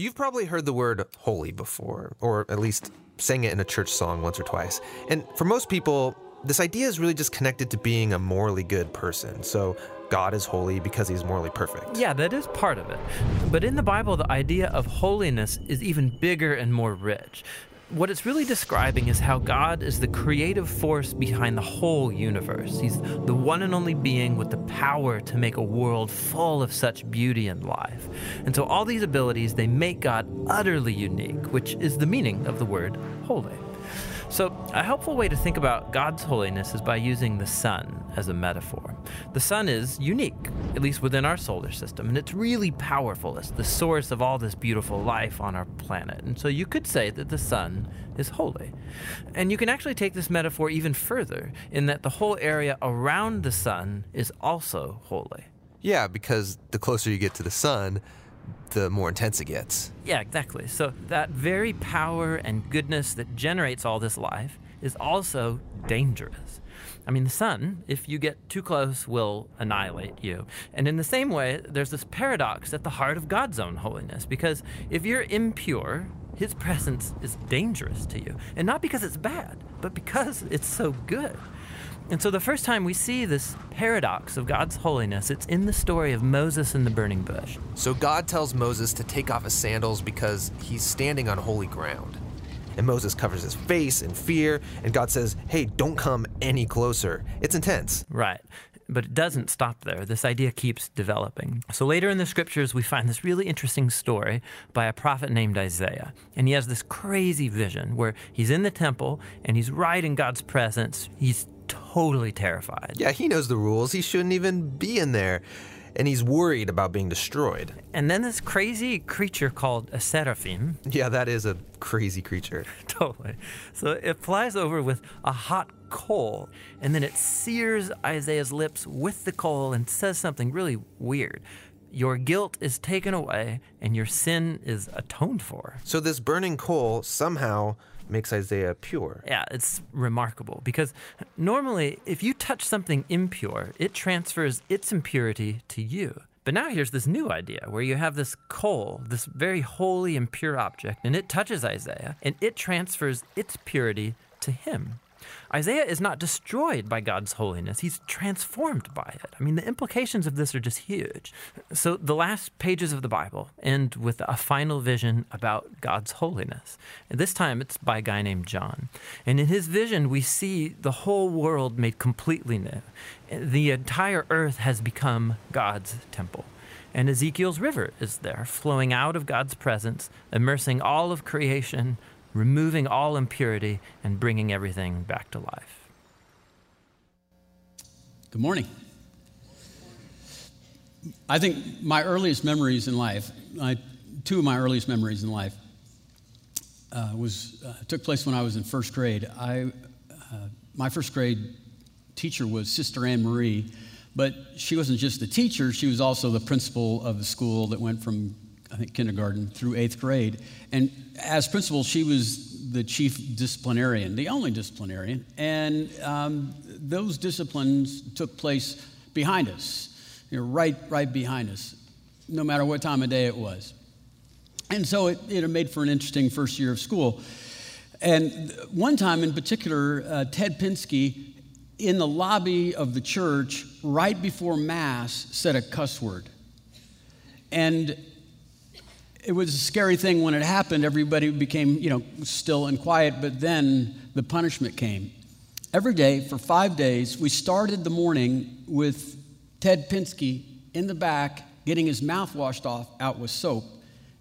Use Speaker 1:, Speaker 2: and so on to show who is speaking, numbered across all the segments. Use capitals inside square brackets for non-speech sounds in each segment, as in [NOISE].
Speaker 1: You've probably heard the word holy before, or at least sang it in a church song once or twice. And for most people, this idea is really just connected to being a morally good person. So God is holy because he's morally perfect.
Speaker 2: Yeah, that is part of it. But in the Bible, the idea of holiness is even bigger and more rich. What it's really describing is how God is the creative force behind the whole universe. He's the one and only being with the power to make a world full of such beauty and life. And so all these abilities, they make God utterly unique, which is the meaning of the word holy. So, a helpful way to think about God's holiness is by using the sun as a metaphor. The sun is unique, at least within our solar system, and it's really powerful. It's the source of all this beautiful life on our planet. And so, you could say that the sun is holy. And you can actually take this metaphor even further, in that the whole area around the sun is also holy.
Speaker 1: Yeah, because the closer you get to the sun, the more intense it gets.
Speaker 2: Yeah, exactly. So that very power and goodness that generates all this life is also dangerous. I mean, the sun, if you get too close, will annihilate you. And in the same way, there's this paradox at the heart of God's own holiness, because if you're impure, his presence is dangerous to you. And not because it's bad, but because it's so good. And so the first time we see this paradox of God's holiness, it's in the story of Moses and the burning bush.
Speaker 1: So God tells Moses to take off his sandals because he's standing on holy ground. And Moses covers his face in fear, and God says, Hey, don't come any closer. It's intense.
Speaker 2: Right. But it doesn't stop there. This idea keeps developing. So later in the scriptures, we find this really interesting story by a prophet named Isaiah. And he has this crazy vision where he's in the temple and he's right in God's presence. He's totally terrified.
Speaker 1: Yeah, he knows the rules. He shouldn't even be in there. And he's worried about being destroyed.
Speaker 2: And then this crazy creature called a seraphim. [LAUGHS]
Speaker 1: Yeah, that is a crazy creature. [LAUGHS]
Speaker 2: totally. So it flies over with a hot coal, and then it sears Isaiah's lips with the coal and says something really weird. Your guilt is taken away and your sin is atoned for.
Speaker 1: So this burning coal somehow makes Isaiah pure.
Speaker 2: Yeah, it's remarkable because normally if you touch something impure, it transfers its impurity to you. But now here's this new idea where you have this coal, this very holy and pure object, and it touches Isaiah and it transfers its purity to him. Isaiah is not destroyed by God's holiness, he's transformed by it. I mean, the implications of this are just huge. So, the last pages of the Bible end with a final vision about God's holiness. And this time it's by a guy named John. And in his vision, we see the whole world made completely new. The entire earth has become God's temple. And Ezekiel's river is there, flowing out of God's presence, immersing all of creation removing all impurity and bringing everything back to life.
Speaker 3: Good morning. I think my earliest memories in life, two of my earliest memories in life, uh, was uh, took place when I was in first grade. I, uh, my first grade teacher was Sister Anne Marie, but she wasn't just the teacher; she was also the principal of the school that went from I think kindergarten through eighth grade. And as principal, she was the chief disciplinarian, the only disciplinarian. And um, those disciplines took place behind us, you know, right, right behind us, no matter what time of day it was. And so it, it made for an interesting first year of school. And one time in particular, uh, Ted Pinsky, in the lobby of the church, right before Mass, said a cuss word. And it was a scary thing when it happened. Everybody became, you know, still and quiet, but then the punishment came. Every day for five days, we started the morning with Ted Pinsky in the back getting his mouth washed off out with soap.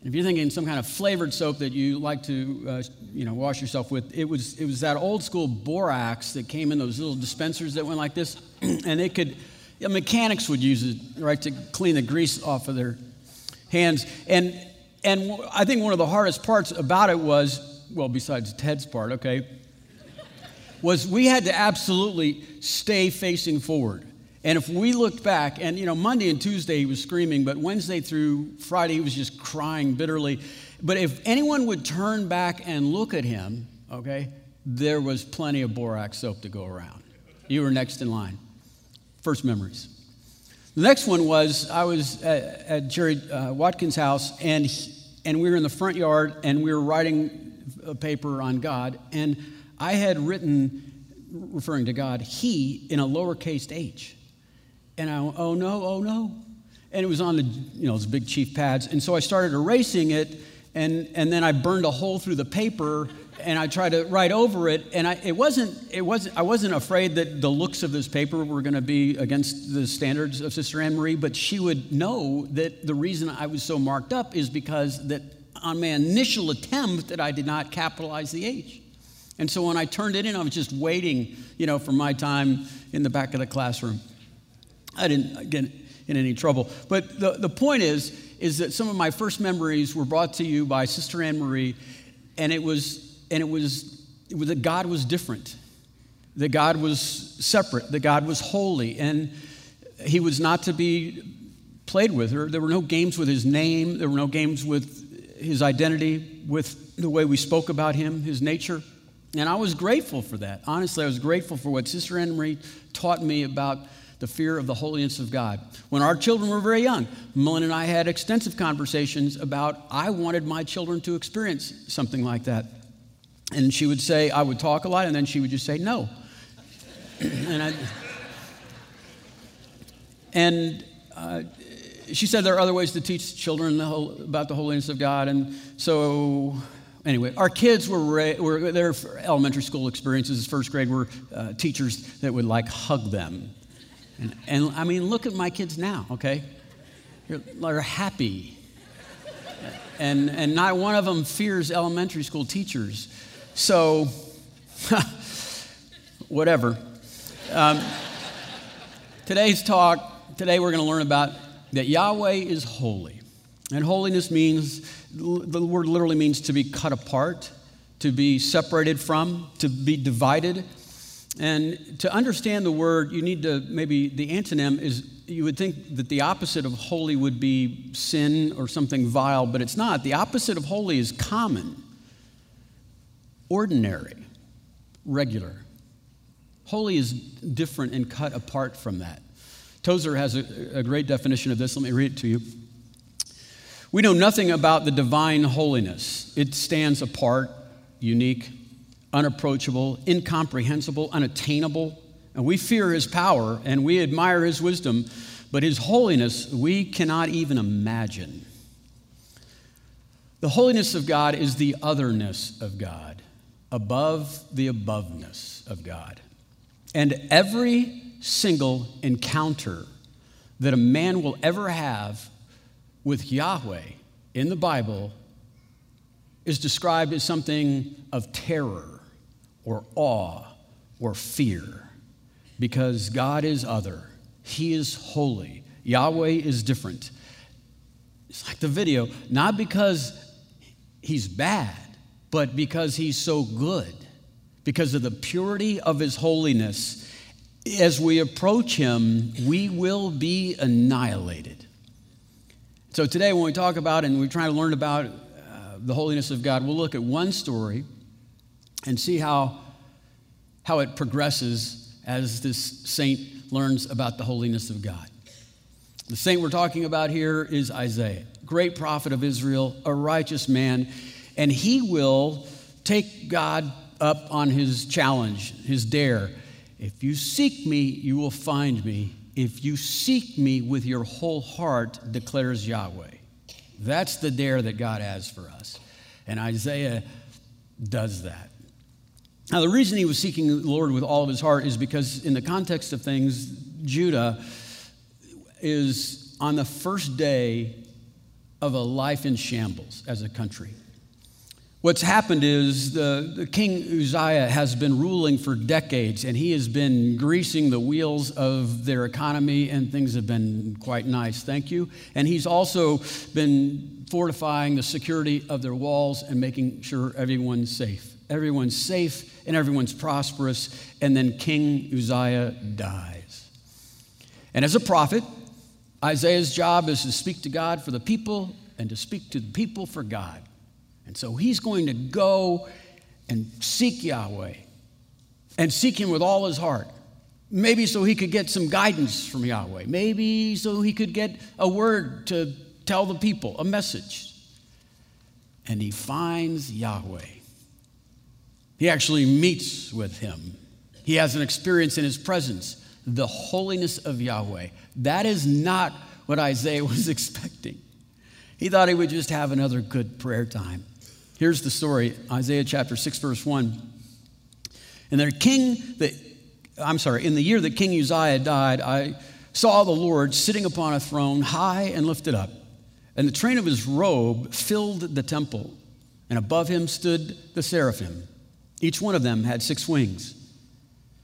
Speaker 3: And if you're thinking some kind of flavored soap that you like to, uh, you know, wash yourself with, it was, it was that old school borax that came in those little dispensers that went like this, [CLEARS THROAT] and it could, you know, mechanics would use it, right, to clean the grease off of their hands. And and I think one of the hardest parts about it was, well, besides Ted's part, okay, was we had to absolutely stay facing forward. And if we looked back, and you know, Monday and Tuesday he was screaming, but Wednesday through Friday he was just crying bitterly. But if anyone would turn back and look at him, okay, there was plenty of borax soap to go around. You were next in line. First memories. The next one was I was at, at Jerry uh, Watkins' house, and he, and we were in the front yard and we were writing a paper on God. And I had written, referring to God, He in a lowercase h. And I, went, oh no, oh no. And it was on the, you know, those big chief pads. And so I started erasing it, and, and then I burned a hole through the paper, and I tried to write over it. And I, it wasn't, it wasn't, I wasn't afraid that the looks of this paper were going to be against the standards of Sister Anne Marie, but she would know that the reason I was so marked up is because that on my initial attempt that I did not capitalize the H. And so when I turned it in, I was just waiting, you know, for my time in the back of the classroom. I didn't get in any trouble. But the, the point is, is that some of my first memories were brought to you by Sister Anne Marie, and it was, and it was, it was that God was different, that God was separate, that God was holy, and He was not to be played with. There were no games with His name. There were no games with His identity, with the way we spoke about Him, His nature. And I was grateful for that. Honestly, I was grateful for what Sister Anne Marie taught me about the fear of the holiness of God. When our children were very young, Mullen and I had extensive conversations about I wanted my children to experience something like that. And she would say, I would talk a lot, and then she would just say, no. [CLEARS THROAT] and I, and uh, she said there are other ways to teach children the whole, about the holiness of God. And so anyway, our kids were, were their elementary school experiences, first grade, were uh, teachers that would like hug them. And, and I mean, look at my kids now, okay? They're happy. And, and not one of them fears elementary school teachers. So, [LAUGHS] whatever. Um, today's talk, today we're going to learn about that Yahweh is holy. And holiness means, the word literally means to be cut apart, to be separated from, to be divided. And to understand the word, you need to maybe the antonym is you would think that the opposite of holy would be sin or something vile, but it's not. The opposite of holy is common, ordinary, regular. Holy is different and cut apart from that. Tozer has a, a great definition of this. Let me read it to you. We know nothing about the divine holiness, it stands apart, unique, unapproachable, incomprehensible, unattainable. And we fear his power and we admire his wisdom, but his holiness we cannot even imagine. The holiness of God is the otherness of God, above the aboveness of God. And every single encounter that a man will ever have with Yahweh in the Bible is described as something of terror or awe or fear because God is other. He is holy. Yahweh is different. It's like the video, not because he's bad, but because he's so good, because of the purity of his holiness. As we approach him, we will be annihilated. So, today, when we talk about and we try to learn about uh, the holiness of God, we'll look at one story and see how, how it progresses as this saint learns about the holiness of God. The saint we're talking about here is Isaiah, great prophet of Israel, a righteous man, and he will take God up on his challenge, his dare. If you seek me, you will find me. If you seek me with your whole heart, declares Yahweh. That's the dare that God has for us. And Isaiah does that. Now, the reason he was seeking the Lord with all of his heart is because, in the context of things, Judah is on the first day of a life in shambles as a country. What's happened is the, the King Uzziah has been ruling for decades, and he has been greasing the wheels of their economy, and things have been quite nice, thank you. And he's also been fortifying the security of their walls and making sure everyone's safe. Everyone's safe and everyone's prosperous, and then King Uzziah dies. And as a prophet, Isaiah's job is to speak to God for the people and to speak to the people for God. And so he's going to go and seek Yahweh and seek him with all his heart. Maybe so he could get some guidance from Yahweh. Maybe so he could get a word to tell the people, a message. and he finds Yahweh. He actually meets with him. He has an experience in his presence, the holiness of Yahweh. That is not what Isaiah [LAUGHS] was expecting. He thought he would just have another good prayer time. Here's the story Isaiah chapter 6, verse 1. And the king that, I'm sorry, in the year that King Uzziah died, I saw the Lord sitting upon a throne, high and lifted up. And the train of his robe filled the temple. And above him stood the seraphim. Each one of them had six wings,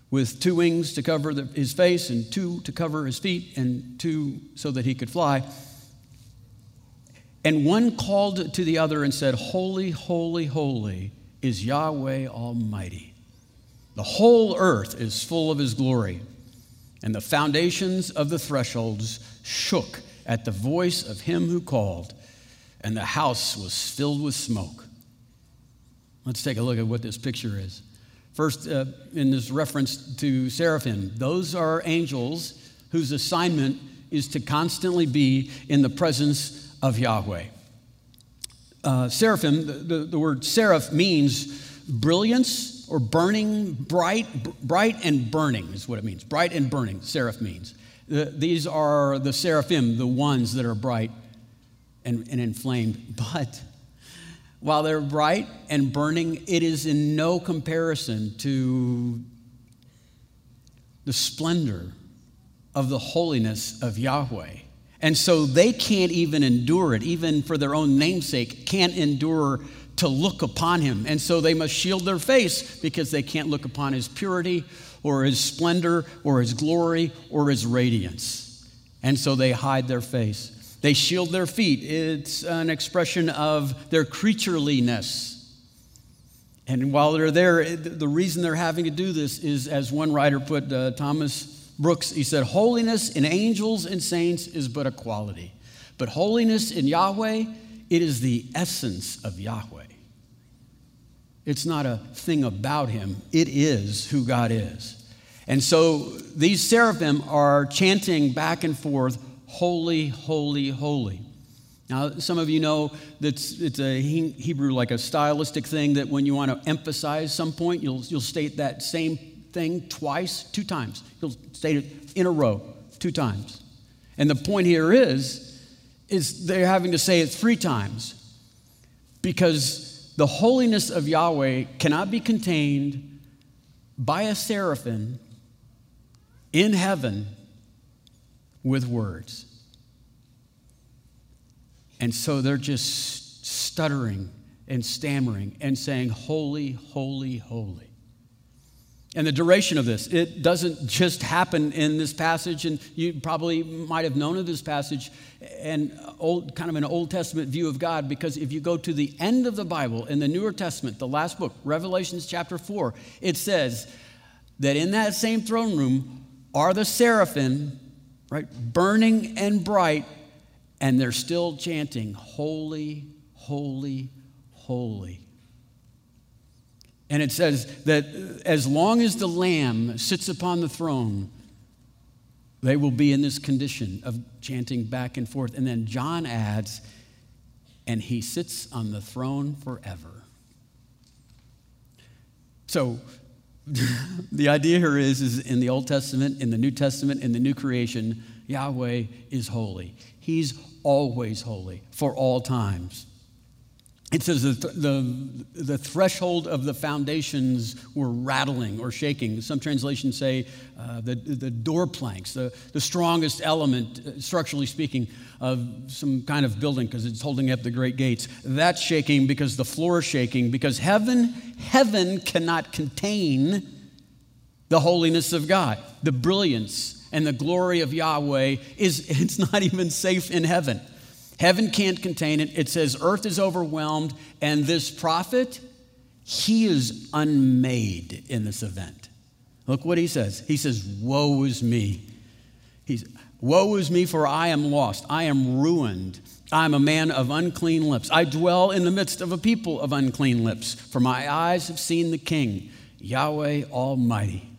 Speaker 3: with two wings to cover the, his face, and two to cover his feet, and two so that he could fly. And one called to the other and said, Holy, holy, holy is Yahweh Almighty. The whole earth is full of his glory. And the foundations of the thresholds shook at the voice of him who called, and the house was filled with smoke. Let's take a look at what this picture is. First, uh, in this reference to seraphim, those are angels whose assignment is to constantly be in the presence of Yahweh. Uh, seraphim, the, the, the word seraph means brilliance or burning, bright, bright and burning is what it means. Bright and burning, seraph means. The, these are the seraphim, the ones that are bright and, and inflamed. [LAUGHS] But while they're bright and burning, it is in no comparison to the splendor of the holiness of Yahweh. And so they can't even endure it, even for their own namesake, can't endure to look upon him. And so they must shield their face because they can't look upon his purity or his splendor or his glory or his radiance. And so they hide their face. They shield their feet. It's an expression of their creatureliness. And while they're there, the reason they're having to do this is, as one writer put, uh, Thomas Brooks, he said, Holiness in angels and saints is but a quality. But holiness in Yahweh, it is the essence of Yahweh. It's not a thing about him, it is who God is. And so these seraphim are chanting back and forth, holy, holy, holy. Now, some of you know that it's a Hebrew, like a stylistic thing, that when you want to emphasize some point, you'll, you'll state that same thing twice, two times. He'll state it in a row, two times. And the point here is, is they're having to say it three times because the holiness of Yahweh cannot be contained by a seraphim in heaven with words. And so they're just stuttering and stammering and saying, Holy, holy, holy. And the duration of this, it doesn't just happen in this passage, and you probably might have known of this passage and old, kind of an Old Testament view of God, because if you go to the end of the Bible in the Newer Testament, the last book, Revelations chapter 4, it says that in that same throne room are the seraphim, right, burning and bright, and they're still chanting, Holy, holy, holy. And it says that as long as the Lamb sits upon the throne, they will be in this condition of chanting back and forth. And then John adds, and he sits on the throne forever. So [LAUGHS] the idea here is, is in the Old Testament, in the New Testament, in the new creation, Yahweh is holy. He's always holy for all times. It says the, the, the threshold of the foundations were rattling or shaking. Some translations say uh, the, the door planks, the, the strongest element, uh, structurally speaking, of some kind of building because it's holding up the great gates. That's shaking because the floor is shaking because heaven, heaven cannot contain the holiness of God, the brilliance and the glory of Yahweh is [LAUGHS] it's not even safe in heaven. Heaven can't contain it. It says earth is overwhelmed, and this prophet, he is unmade in this event. Look what he says. He says, Woe is me. He's, Woe is me, for I am lost. I am ruined. I am a man of unclean lips. I dwell in the midst of a people of unclean lips, for my eyes have seen the King, Yahweh Almighty.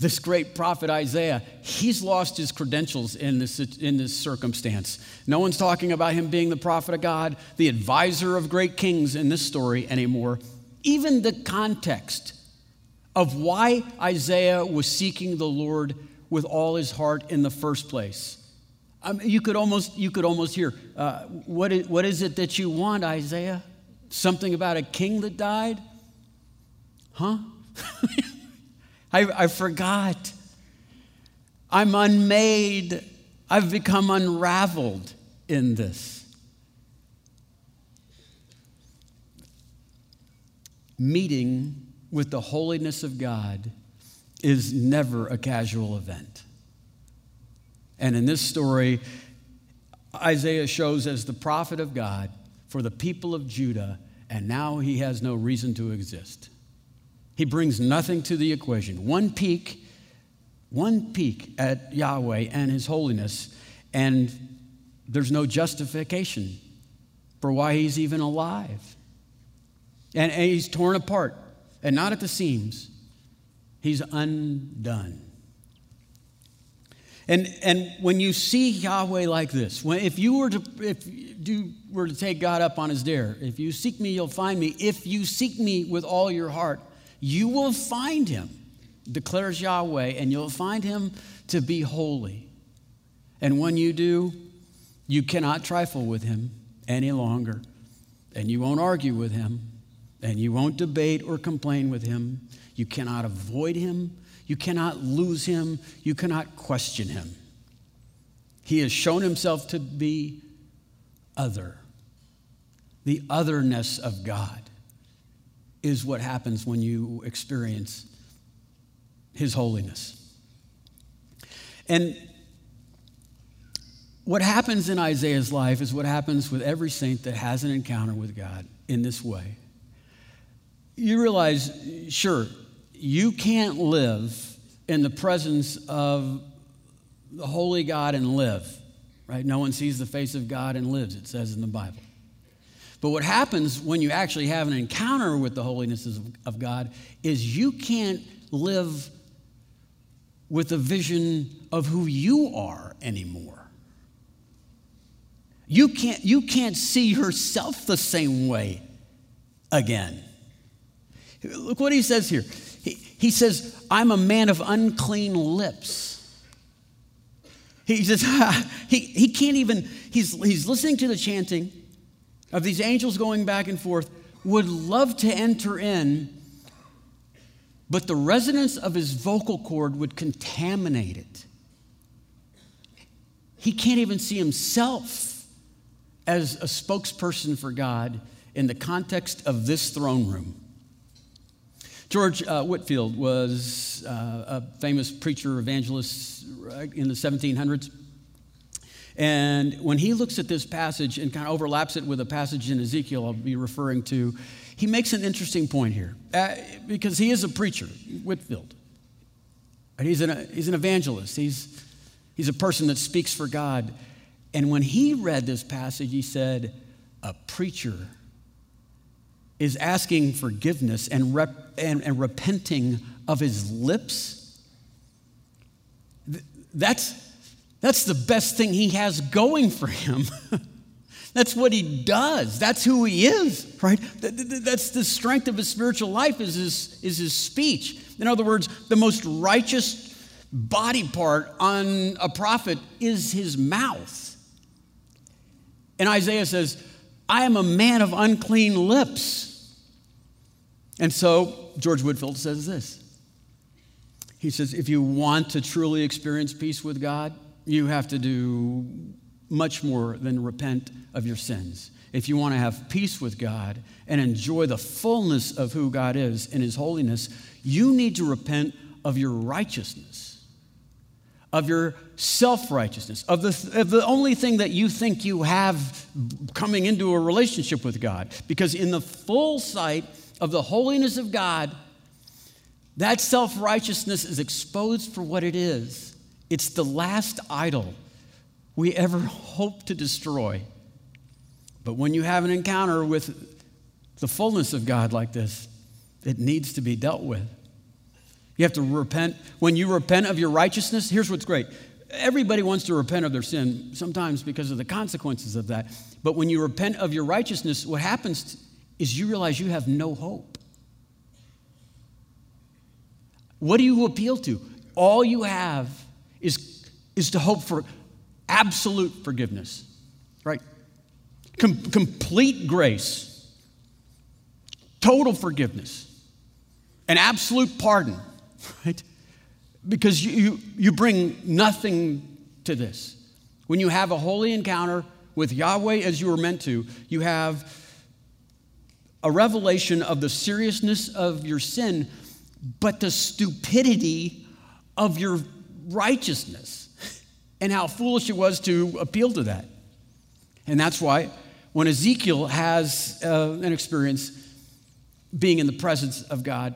Speaker 3: This great prophet Isaiah, he's lost his credentials in this, in this circumstance. No one's talking about him being the prophet of God, the advisor of great kings in this story anymore. Even the context of why Isaiah was seeking the Lord with all his heart in the first place. I mean, you, could almost, you could almost hear, uh, what, is, what is it that you want, Isaiah? Something about a king that died? Huh? [LAUGHS] I, I forgot. I'm unmade. I've become unraveled in this. Meeting with the holiness of God is never a casual event. And in this story, Isaiah shows as the prophet of God for the people of Judah, and now he has no reason to exist. He brings nothing to the equation. One peek, one peek at Yahweh and his holiness, and there's no justification for why he's even alive. And, and he's torn apart, and not at the seams, he's undone. And, and when you see Yahweh like this, when, if you were to if you were to take God up on his dare, if you seek me, you'll find me. If you seek me with all your heart, you will find him, declares Yahweh, and you'll find him to be holy. And when you do, you cannot trifle with him any longer, and you won't argue with him, and you won't debate or complain with him. You cannot avoid him, you cannot lose him, you cannot question him. He has shown himself to be other, the otherness of God is what happens when you experience His holiness. And what happens in Isaiah's life is what happens with every saint that has an encounter with God in this way. You realize, sure, you can't live in the presence of the holy God and live, right? No one sees the face of God and lives, it says in the Bible. But what happens when you actually have an encounter with the holiness of God is you can't live with a vision of who you are anymore. You can't, you can't see yourself the same way again. Look what he says here. He, he says, I'm a man of unclean lips. He says, [LAUGHS] he, he can't even, he's, he's listening to the chanting of these angels going back and forth would love to enter in, but the resonance of his vocal cord would contaminate it. He can't even see himself as a spokesperson for God in the context of this throne room. George uh, Whitefield was uh, a famous preacher, evangelist in the 1700s. And when he looks at this passage and kind of overlaps it with a passage in Ezekiel I'll be referring to, he makes an interesting point here uh, because he is a preacher, Whitefield. And he's an, he's an evangelist, he's, he's a person that speaks for God. And when he read this passage, he said, A preacher is asking forgiveness and, rep- and, and repenting of his lips. That's that's the best thing he has going for him. [LAUGHS] That's what he does. That's who he is, right? That's the strength of his spiritual life is his, is his speech. In other words, the most righteous body part on a prophet is his mouth. And Isaiah says, I am a man of unclean lips. And so George Whitefield says this. He says, if you want to truly experience peace with God, you have to do much more than repent of your sins. If you want to have peace with God and enjoy the fullness of who God is in His holiness, you need to repent of your righteousness, of your self righteousness, of the, of the only thing that you think you have coming into a relationship with God. Because in the full sight of the holiness of God, that self righteousness is exposed for what it is it's the last idol we ever hope to destroy. But when you have an encounter with the fullness of God like this, it needs to be dealt with. You have to repent. When you repent of your righteousness, here's what's great. Everybody wants to repent of their sin, sometimes because of the consequences of that. But when you repent of your righteousness, what happens is you realize you have no hope. What do you appeal to? All you have is, to hope for absolute forgiveness, right? Com- complete grace, total forgiveness, and absolute pardon, right? Because you, you, you bring nothing to this. When you have a holy encounter with Yahweh as you were meant to, you have a revelation of the seriousness of your sin, but the stupidity of your righteousness and how foolish it was to appeal to that. And that's why when Ezekiel has uh, an experience being in the presence of God,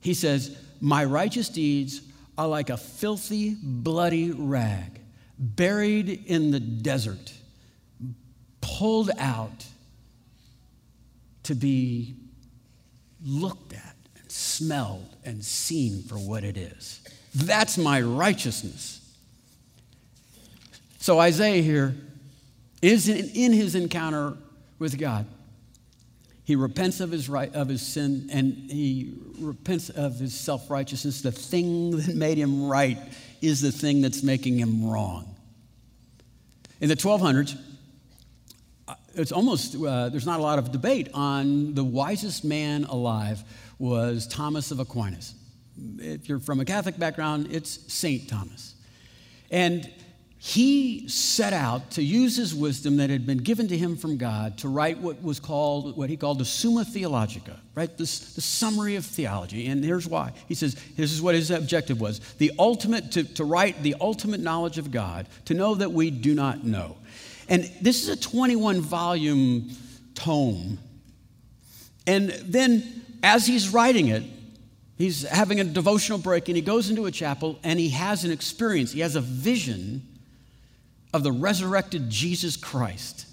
Speaker 3: he says, My righteous deeds are like a filthy, bloody rag, buried in the desert, pulled out to be looked at and smelled and seen for what it is. That's my righteousness. So Isaiah here is in, his encounter with God. He repents of his, right, of his sin and he repents of his self righteousness. The thing that made him right is the thing that's making him wrong. In the 1200s, uh, it's almost, uh, there's not a lot of debate on the wisest man alive was Thomas of Aquinas. If you're from a Catholic background, it's St. Thomas. And he set out to use his wisdom that had been given to him from God to write what was called, what he called the Summa Theologica, right? This, the summary of theology. And here's why. He says, this is what his objective was the ultimate, to, to write the ultimate knowledge of God, to know that we do not know. And this is a 21 volume tome. And then as he's writing it, he's having a devotional break and he goes into a chapel and he has an experience, he has a vision of the resurrected Jesus Christ.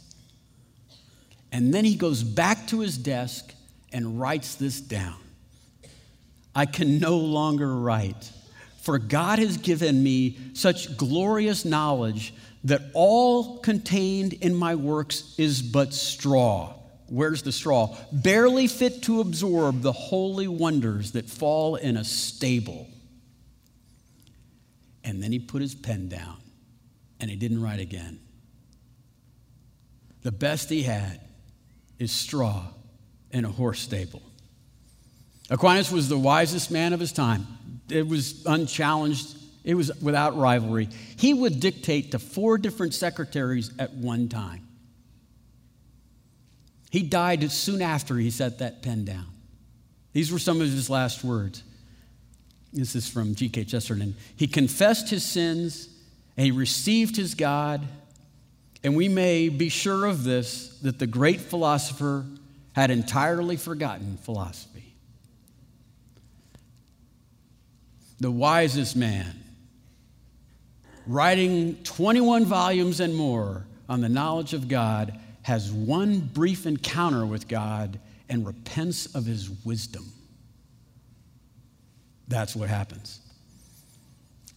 Speaker 3: And then he goes back to his desk and writes this down I can no longer write, for God has given me such glorious knowledge that all contained in my works is but straw. Where's the straw? Barely fit to absorb the holy wonders that fall in a stable. And then he put his pen down and he didn't write again. The best he had is straw in a horse stable. Aquinas was the wisest man of his time. It was unchallenged, it was without rivalry. He would dictate to four different secretaries at one time. He died soon after he set that pen down. These were some of his last words. This is from G.K. Chesterton. He confessed his sins and he received his God. And we may be sure of this that the great philosopher had entirely forgotten philosophy. The wisest man, writing 21 volumes and more on the knowledge of God, has one brief encounter with God and repents of his wisdom. That's what happens.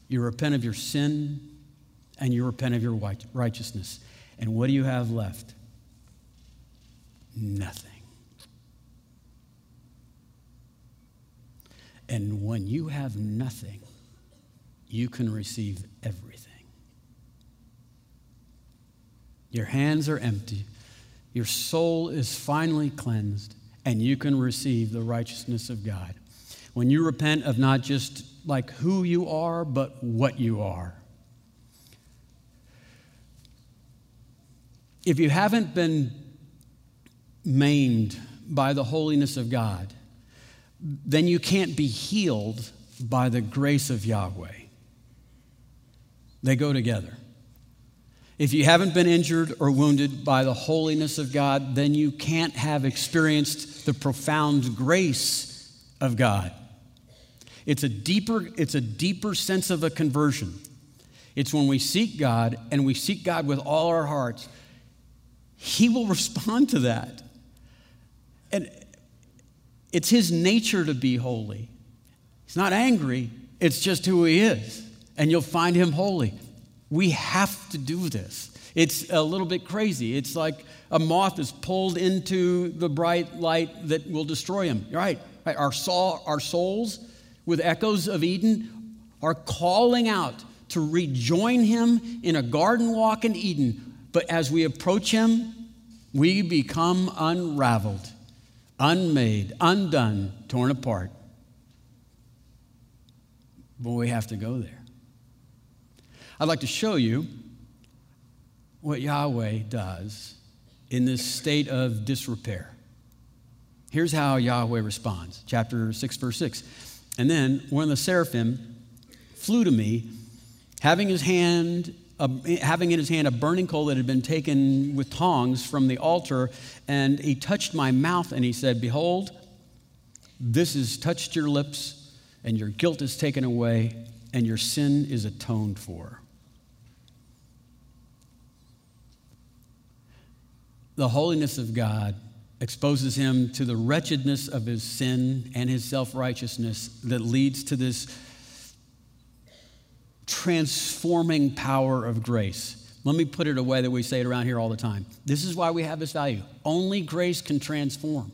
Speaker 3: You repent of your sin, and you repent of your righteousness. And what do you have left? Nothing. And when you have nothing, you can receive everything. Your hands are empty, your soul is finally cleansed, and you can receive the righteousness of God. When you repent of not just like who you are, but what you are. If you haven't been maimed by the holiness of God, then you can't be healed by the grace of Yahweh. They go together. If you haven't been injured or wounded by the holiness of God, then you can't have experienced the profound grace of God. It's a deeper, it's a deeper sense of a conversion. It's when we seek God and we seek God with all our hearts he will respond to that. And it's his nature to be holy. He's not angry, it's just who he is. And you'll find him holy. We have to do this. It's a little bit crazy. It's like a moth is pulled into the bright light that will destroy him. Right. right. Our, soul, our souls, with echoes of Eden, are calling out to rejoin him in a garden walk in Eden. But as we approach him, we become unraveled, unmade, undone, torn apart. But we have to go there. I'd like to show you what Yahweh does in this state of disrepair. Here's how Yahweh responds, chapter 6, verse 6. And then one of the seraphim flew to me, having his hand having in his hand a burning coal that had been taken with tongs from the altar, and he touched my mouth and he said, Behold, this has touched your lips, and your guilt is taken away, and your sin is atoned for. the holiness of God exposes him to the wretchedness of his sin and his self righteousness that leads to this transforming power of grace. Let me put it a way that we say it around here all the time. This is why we have this value. Only grace can transform.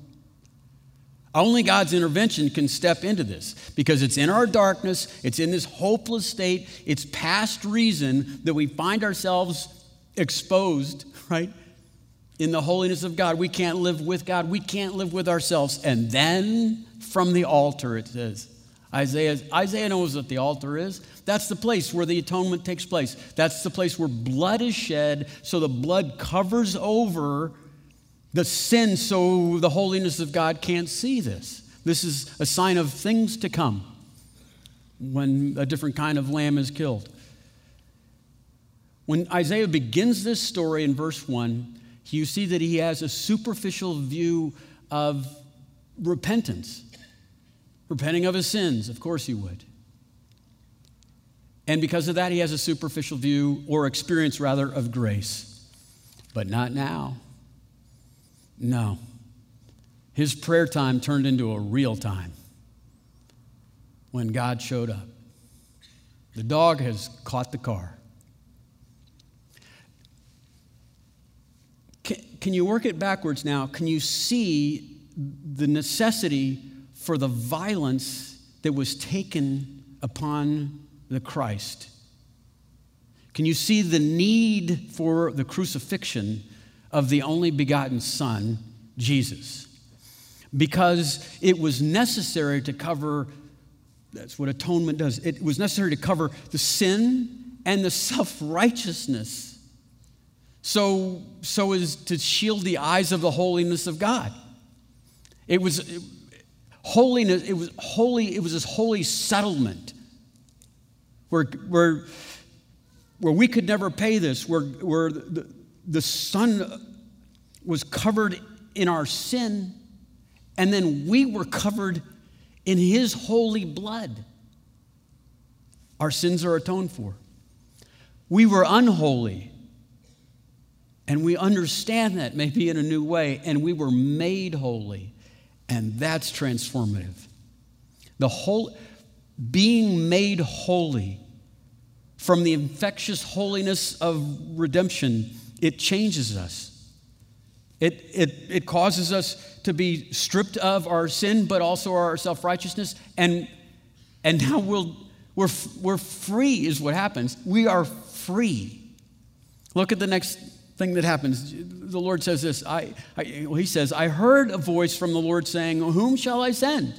Speaker 3: Only God's intervention can step into this because it's in our darkness, it's in this hopeless state, it's past reason that we find ourselves exposed, right? in the holiness of God. We can't live with God. We can't live with ourselves. And then from the altar, it says, Isaiah, Isaiah knows what the altar is. That's the place where the atonement takes place. That's the place where blood is shed, so the blood covers over the sin, so the holiness of God can't see this. This is a sign of things to come when a different kind of lamb is killed. When Isaiah begins this story in verse 1, you see that he has a superficial view of repentance, repenting of his sins. Of course, he would. And because of that, he has a superficial view or experience, rather, of grace. But not now. No. His prayer time turned into a real time when God showed up. The dog has caught the car. can you work it backwards now? Can you see the necessity for the violence that was taken upon the Christ? Can you see the need for the crucifixion of the only begotten Son, Jesus? Because it was necessary to cover, that's what atonement does, it was necessary to cover the sin and the [LAUGHS] self righteousness so, so as to shield the eyes of the holiness of God. It was holiness, it was holy, it was this holy settlement where, where, where we could never pay this, where, where the, the Son was covered in our sin, and then we were covered in His holy blood. Our sins are atoned for. We were unholy and we understand that maybe in a new way, and we were made holy. And that's transformative. The whole being made holy from the infectious holiness of redemption, it changes us. It, it, it causes us to be stripped of our sin, but also our self righteousness. And, and now we'll, we're, we're free, is what happens. We are free. Look at the next thing that happens. The Lord says this. I, I well, he says, I heard a voice from the Lord saying, Whom shall I send?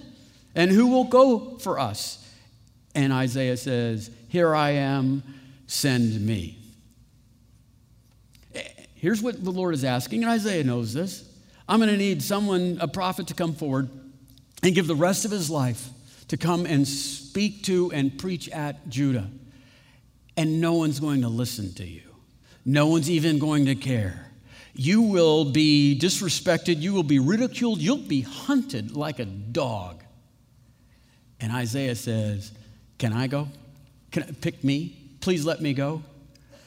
Speaker 3: And who will go for us? And Isaiah says, Here I am, send me. Eh, here's what the Lord is asking, and Isaiah knows this. I'm going to need someone, a prophet, to come forward and give the rest of his life to come and speak to and preach at Judah. And no one's going to listen to you. No one's even going to care. You will be disrespected. You will be ridiculed. You'll be hunted like a dog. And Isaiah says, Can I go? Can I pick me? Please let me go.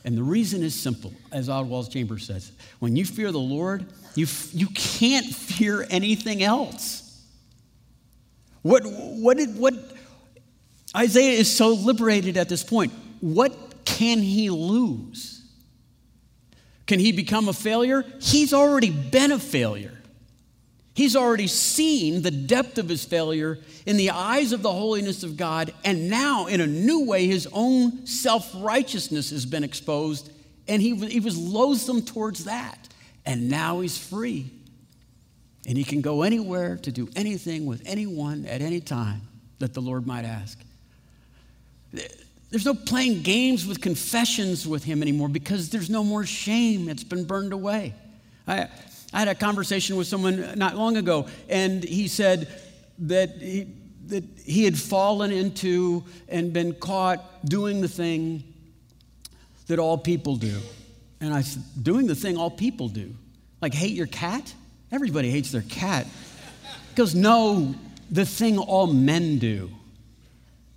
Speaker 3: And the reason is simple, as Oswald Chambers says. When you fear the Lord, you, you can't fear anything else. What, what, did, what, Isaiah is so liberated at this point. What can he lose? Can he become a failure? He's already been a failure. He's already seen the depth of his failure in the eyes of the holiness of God, and now, in a new way, his own self righteousness has been exposed, and he, he was loathsome towards that. And now he's free. And he can go anywhere to do anything with anyone at any time that the Lord might ask. There's no playing games with confessions with him anymore because there's no more shame. It's been burned away. I, I had a conversation with someone not long ago, and he said that he, that he had fallen into and been caught doing the thing that all people do. And I said, Doing the thing all people do? Like hate your cat? Everybody hates their cat. He goes, No, the thing all men do.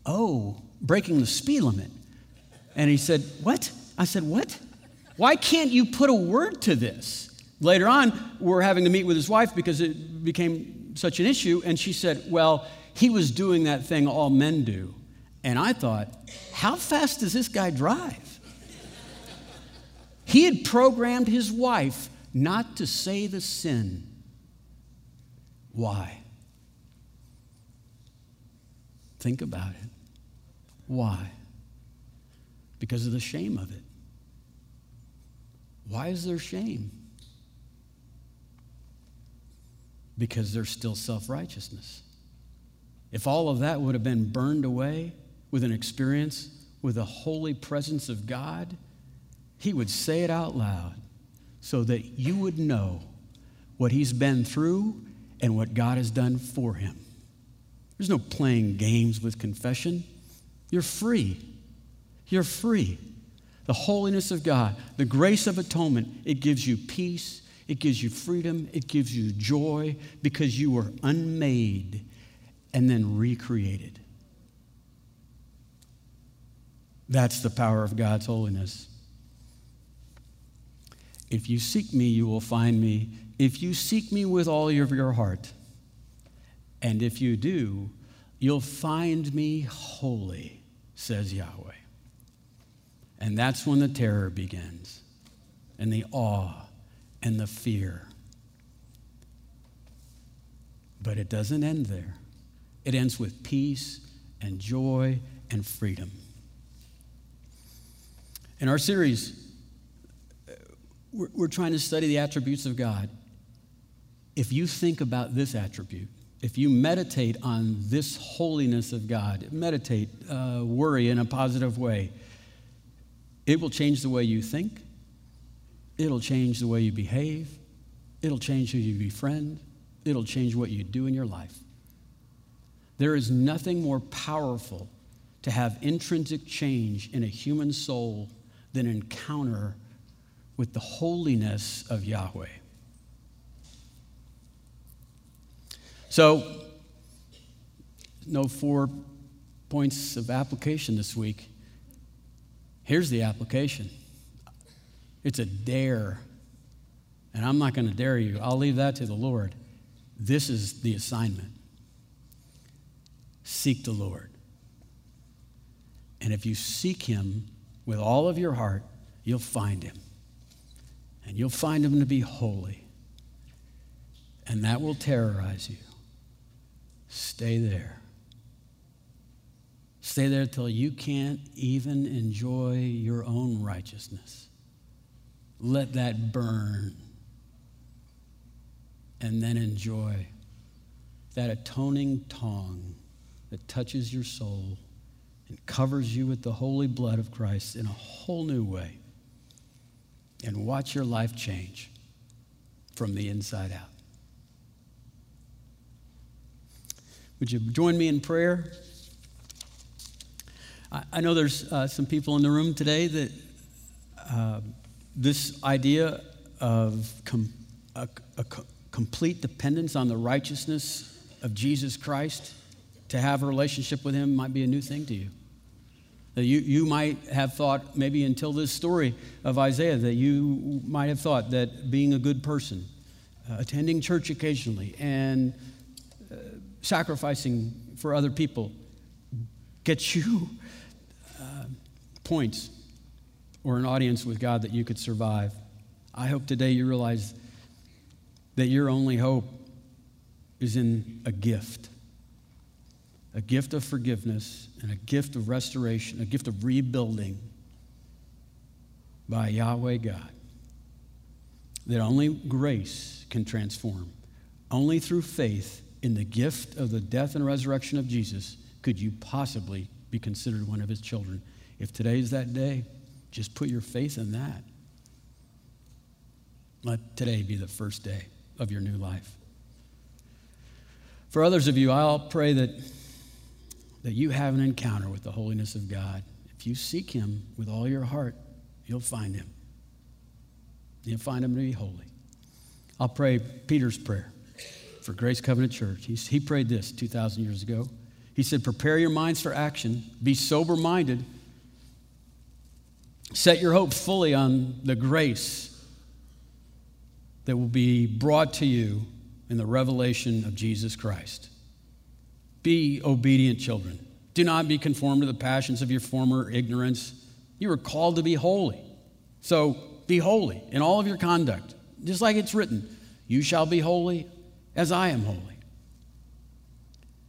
Speaker 3: Oh, breaking the speed limit. And he said, What? I said, What? Why can't you put a word to this? Later on, we're having to meet with his wife because it became such an issue. And she said, Well, he was doing that thing all men do. And I thought, How fast does this guy drive? He had programmed his wife not to say the sin. Why? Think about it. Why? Because of the shame of it. Why is there shame? Because there's still self righteousness. If all of that would have been burned away with an experience with the holy presence of God, he would say it out loud so that you would know what he's been through and what God has done for him. There's no playing games with confession. You're free. You're free. The holiness of God, the grace of atonement, it gives you peace, it gives you freedom, it gives you joy because you were unmade and then recreated. That's the power of God's holiness. If you seek me, you will find me. If you seek me with all of your heart, and if you do, you'll find me holy, says Yahweh. And that's when the terror begins, and the awe, and the fear. But it doesn't end there, it ends with peace and joy and freedom. In our series, we're, trying to study the attributes of God. If you think about this attribute, if you meditate on this holiness of God, meditate, uh, worry in a positive way, it will change the way you think, it'll change the way you behave, it'll change who you befriend, it'll change what you do in your life. There is nothing more powerful to have intrinsic change in a human soul than encounter with the holiness of Yahweh. So, no four points of application this week. Here's the application it's a dare. And I'm not going to dare you, I'll leave that to the Lord. This is the assignment seek the Lord. And if you seek Him with all of your heart, you'll find Him and you'll find him to be holy. And that will terrorize you. Stay there. Stay there till you can't even enjoy your own righteousness. Let that burn. And then enjoy that atoning tongue that touches your soul and covers you with the holy blood of Christ in a whole new way and watch your life change from the inside out. Would you join me in prayer? I, I know there's uh, some people in the room today that uh, this idea of com- a, a complete dependence on the righteousness of Jesus Christ to have a relationship with Him might be a new thing to you. That you, you might have thought, maybe until this story of Isaiah, that you might have thought that being a good person, uh, attending church occasionally, and sacrificing for other people gets you uh, points or an audience with God that you could survive. I hope today you realize that your only hope is in a gift a gift of forgiveness and a gift of restoration, a gift of rebuilding by Yahweh God. That only grace can transform. Only through faith in the gift of the death and resurrection of Jesus could you possibly be considered one of his children. If today is that day, just put your faith in that. Let today be the first day of your new life. For others of you, I'll pray that, that you have an encounter with the holiness of God. If you seek Him with all your heart, you'll find Him. You'll find Him to be holy. I'll pray Peter's prayer for Grace Covenant Church. He, he prayed this 2,000 years ago. He said, Prepare your minds for action, be sober minded, set your hope fully on the grace that will be brought to you in the revelation of Jesus Christ. Be obedient children. Do not be conformed to the passions of your former ignorance. You are called to be holy. So be holy in all of your conduct, just like it's written You shall be holy as I am holy.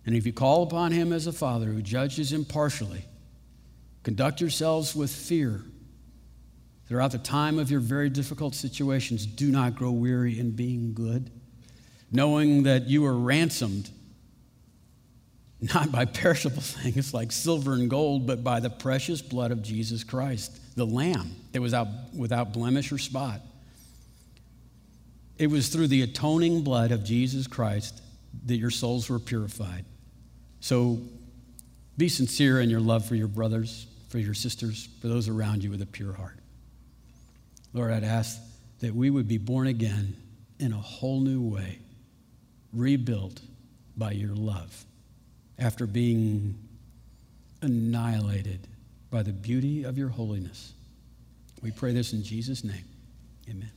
Speaker 3: And if you call upon him as a father who judges impartially, conduct yourselves with fear Throughout the time of your very difficult situations, do not grow weary in being good, knowing that you are ransomed not by perishable [LAUGHS] things like silver and gold, but by the precious blood of Jesus Christ, the Lamb that was out without blemish or spot. It was through the atoning blood of Jesus Christ that your souls were purified. So be sincere in your love for your brothers, for your sisters, for those around you with a pure heart. Lord, I'd ask that we would be born again in a whole new way, rebuilt by your love after being annihilated by the beauty of your holiness. We pray this in Jesus' name. Amen.